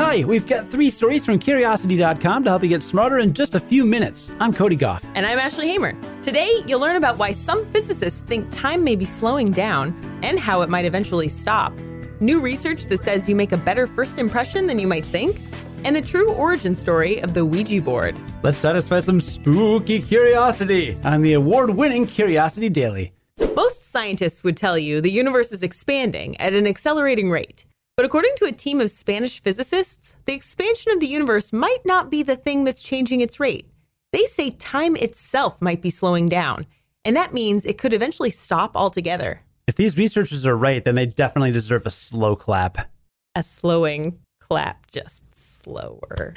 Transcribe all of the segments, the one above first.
Hi, we've got three stories from Curiosity.com to help you get smarter in just a few minutes. I'm Cody Gough. And I'm Ashley Hamer. Today, you'll learn about why some physicists think time may be slowing down and how it might eventually stop. New research that says you make a better first impression than you might think, and the true origin story of the Ouija board. Let's satisfy some spooky curiosity on the award winning Curiosity Daily. Most scientists would tell you the universe is expanding at an accelerating rate. But according to a team of Spanish physicists, the expansion of the universe might not be the thing that's changing its rate. They say time itself might be slowing down, and that means it could eventually stop altogether. If these researchers are right, then they definitely deserve a slow clap. A slowing clap, just slower.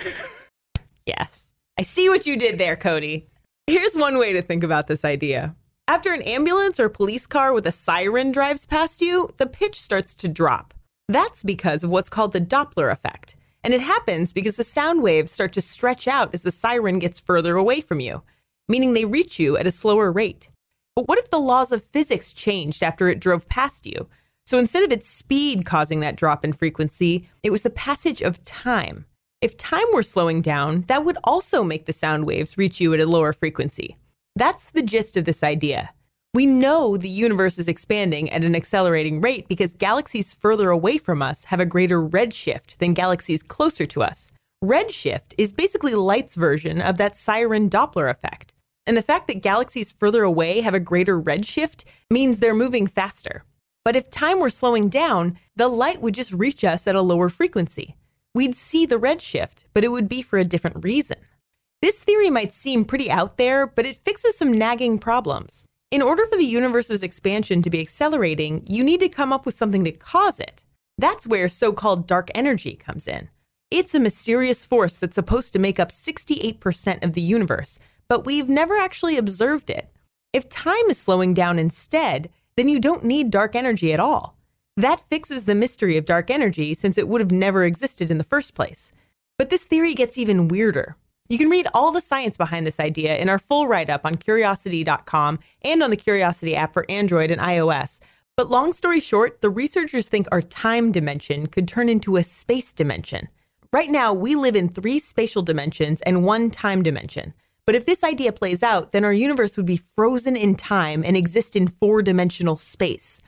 yes. I see what you did there, Cody. Here's one way to think about this idea. After an ambulance or police car with a siren drives past you, the pitch starts to drop. That's because of what's called the Doppler effect. And it happens because the sound waves start to stretch out as the siren gets further away from you, meaning they reach you at a slower rate. But what if the laws of physics changed after it drove past you? So instead of its speed causing that drop in frequency, it was the passage of time. If time were slowing down, that would also make the sound waves reach you at a lower frequency. That's the gist of this idea. We know the universe is expanding at an accelerating rate because galaxies further away from us have a greater redshift than galaxies closer to us. Redshift is basically light's version of that siren Doppler effect. And the fact that galaxies further away have a greater redshift means they're moving faster. But if time were slowing down, the light would just reach us at a lower frequency. We'd see the redshift, but it would be for a different reason. This theory might seem pretty out there, but it fixes some nagging problems. In order for the universe's expansion to be accelerating, you need to come up with something to cause it. That's where so called dark energy comes in. It's a mysterious force that's supposed to make up 68% of the universe, but we've never actually observed it. If time is slowing down instead, then you don't need dark energy at all. That fixes the mystery of dark energy since it would have never existed in the first place. But this theory gets even weirder. You can read all the science behind this idea in our full write up on curiosity.com and on the Curiosity app for Android and iOS. But long story short, the researchers think our time dimension could turn into a space dimension. Right now, we live in three spatial dimensions and one time dimension. But if this idea plays out, then our universe would be frozen in time and exist in four dimensional space.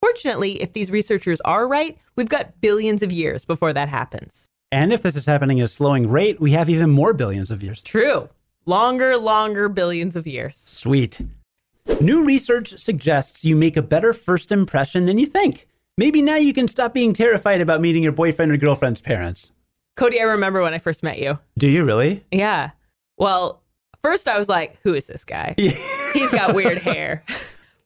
Fortunately, if these researchers are right, we've got billions of years before that happens. And if this is happening at a slowing rate, we have even more billions of years. True. Longer, longer billions of years. Sweet. New research suggests you make a better first impression than you think. Maybe now you can stop being terrified about meeting your boyfriend or girlfriend's parents. Cody, I remember when I first met you. Do you really? Yeah. Well, first I was like, who is this guy? He's got weird hair.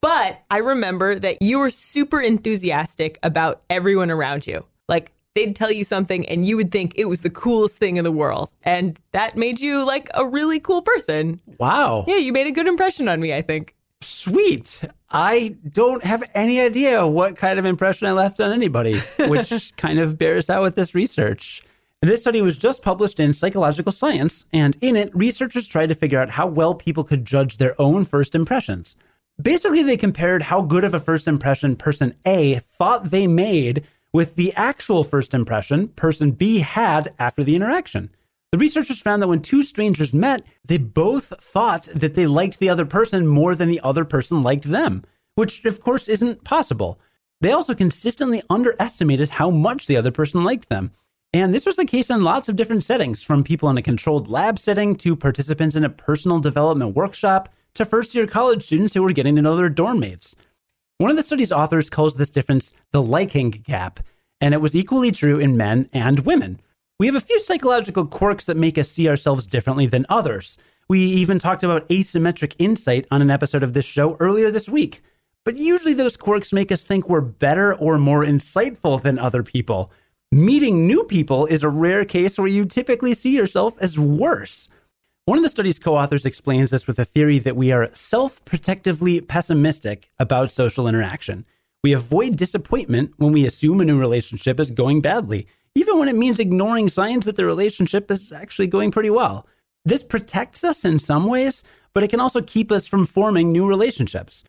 But I remember that you were super enthusiastic about everyone around you. Like, they'd tell you something and you would think it was the coolest thing in the world. And that made you like a really cool person. Wow. Yeah, you made a good impression on me, I think. Sweet. I don't have any idea what kind of impression I left on anybody, which kind of bears out with this research. This study was just published in Psychological Science, and in it, researchers tried to figure out how well people could judge their own first impressions. Basically, they compared how good of a first impression person A thought they made with the actual first impression person B had after the interaction. The researchers found that when two strangers met, they both thought that they liked the other person more than the other person liked them, which of course isn't possible. They also consistently underestimated how much the other person liked them. And this was the case in lots of different settings, from people in a controlled lab setting to participants in a personal development workshop to first year college students who were getting to know their dorm mates. One of the study's authors calls this difference the liking gap, and it was equally true in men and women. We have a few psychological quirks that make us see ourselves differently than others. We even talked about asymmetric insight on an episode of this show earlier this week. But usually those quirks make us think we're better or more insightful than other people. Meeting new people is a rare case where you typically see yourself as worse. One of the study's co authors explains this with a theory that we are self protectively pessimistic about social interaction. We avoid disappointment when we assume a new relationship is going badly, even when it means ignoring signs that the relationship is actually going pretty well. This protects us in some ways, but it can also keep us from forming new relationships.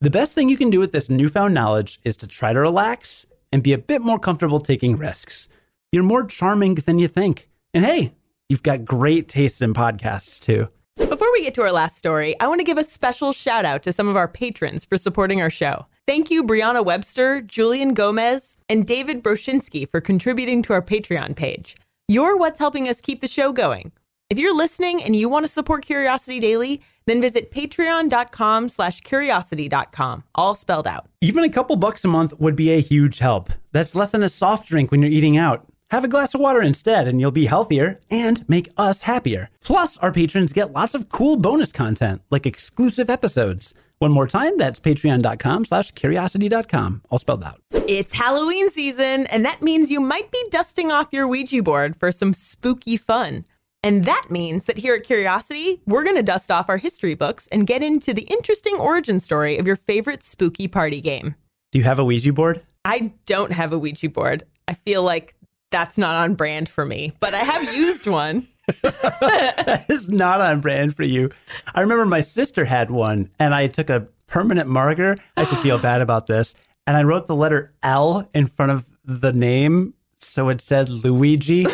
The best thing you can do with this newfound knowledge is to try to relax and be a bit more comfortable taking risks. You're more charming than you think. And hey, you've got great taste in podcasts too. Before we get to our last story, I want to give a special shout out to some of our patrons for supporting our show. Thank you, Brianna Webster, Julian Gomez, and David Broshinsky for contributing to our Patreon page. You're what's helping us keep the show going. If you're listening and you want to support Curiosity Daily, then visit patreon.com slash curiosity.com, all spelled out. Even a couple bucks a month would be a huge help. That's less than a soft drink when you're eating out. Have a glass of water instead, and you'll be healthier and make us happier. Plus, our patrons get lots of cool bonus content, like exclusive episodes. One more time, that's patreon.com slash curiosity.com, all spelled out. It's Halloween season, and that means you might be dusting off your Ouija board for some spooky fun. And that means that here at Curiosity, we're going to dust off our history books and get into the interesting origin story of your favorite spooky party game. Do you have a Ouija board? I don't have a Ouija board. I feel like that's not on brand for me, but I have used one. that is not on brand for you. I remember my sister had one, and I took a permanent marker. I should feel bad about this. And I wrote the letter L in front of the name. So it said Luigi.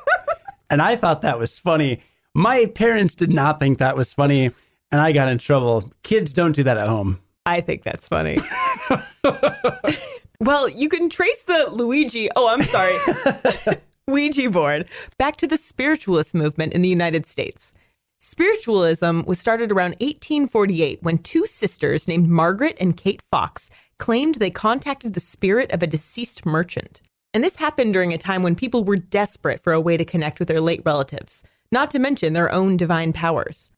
and I thought that was funny. My parents did not think that was funny, and I got in trouble. Kids don't do that at home. I think that's funny. well, you can trace the Luigi. Oh, I'm sorry. Ouija board back to the spiritualist movement in the United States. Spiritualism was started around 1848 when two sisters named Margaret and Kate Fox claimed they contacted the spirit of a deceased merchant. And this happened during a time when people were desperate for a way to connect with their late relatives, not to mention their own divine powers.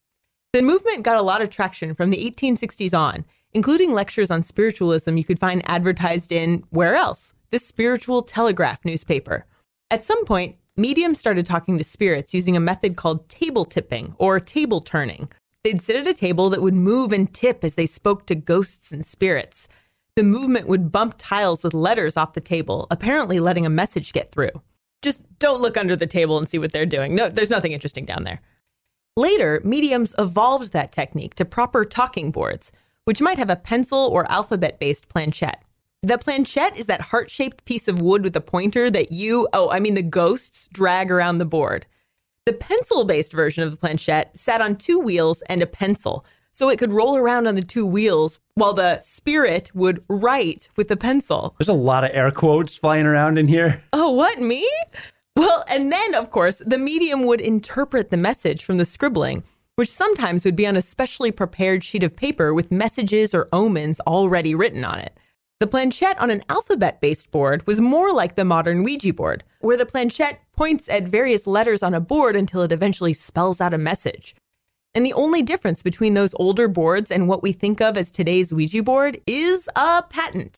The movement got a lot of traction from the 1860s on, including lectures on spiritualism you could find advertised in where else? The Spiritual Telegraph newspaper. At some point, mediums started talking to spirits using a method called table tipping or table turning. They'd sit at a table that would move and tip as they spoke to ghosts and spirits. The movement would bump tiles with letters off the table, apparently letting a message get through. Just don't look under the table and see what they're doing. No, there's nothing interesting down there. Later, mediums evolved that technique to proper talking boards, which might have a pencil or alphabet based planchette. The planchette is that heart shaped piece of wood with a pointer that you, oh, I mean, the ghosts drag around the board. The pencil based version of the planchette sat on two wheels and a pencil, so it could roll around on the two wheels while the spirit would write with the pencil. There's a lot of air quotes flying around in here. Oh, what, me? Well, and then, of course, the medium would interpret the message from the scribbling, which sometimes would be on a specially prepared sheet of paper with messages or omens already written on it. The planchette on an alphabet based board was more like the modern Ouija board, where the planchette points at various letters on a board until it eventually spells out a message. And the only difference between those older boards and what we think of as today's Ouija board is a patent.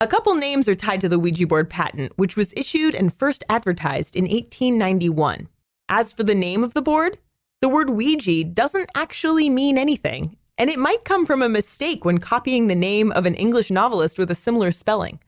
A couple names are tied to the Ouija board patent, which was issued and first advertised in 1891. As for the name of the board, the word Ouija doesn't actually mean anything, and it might come from a mistake when copying the name of an English novelist with a similar spelling.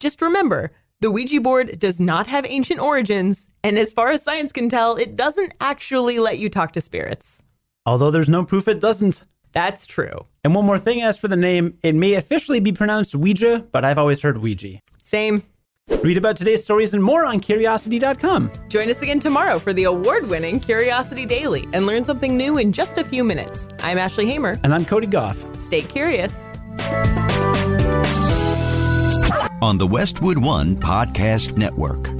Just remember, the Ouija board does not have ancient origins, and as far as science can tell, it doesn't actually let you talk to spirits. Although there's no proof it doesn't. That's true. And one more thing as for the name, it may officially be pronounced Ouija, but I've always heard Ouija. Same. Read about today's stories and more on curiosity.com. Join us again tomorrow for the award winning Curiosity Daily and learn something new in just a few minutes. I'm Ashley Hamer. And I'm Cody Gough. Stay curious. On the Westwood One Podcast Network.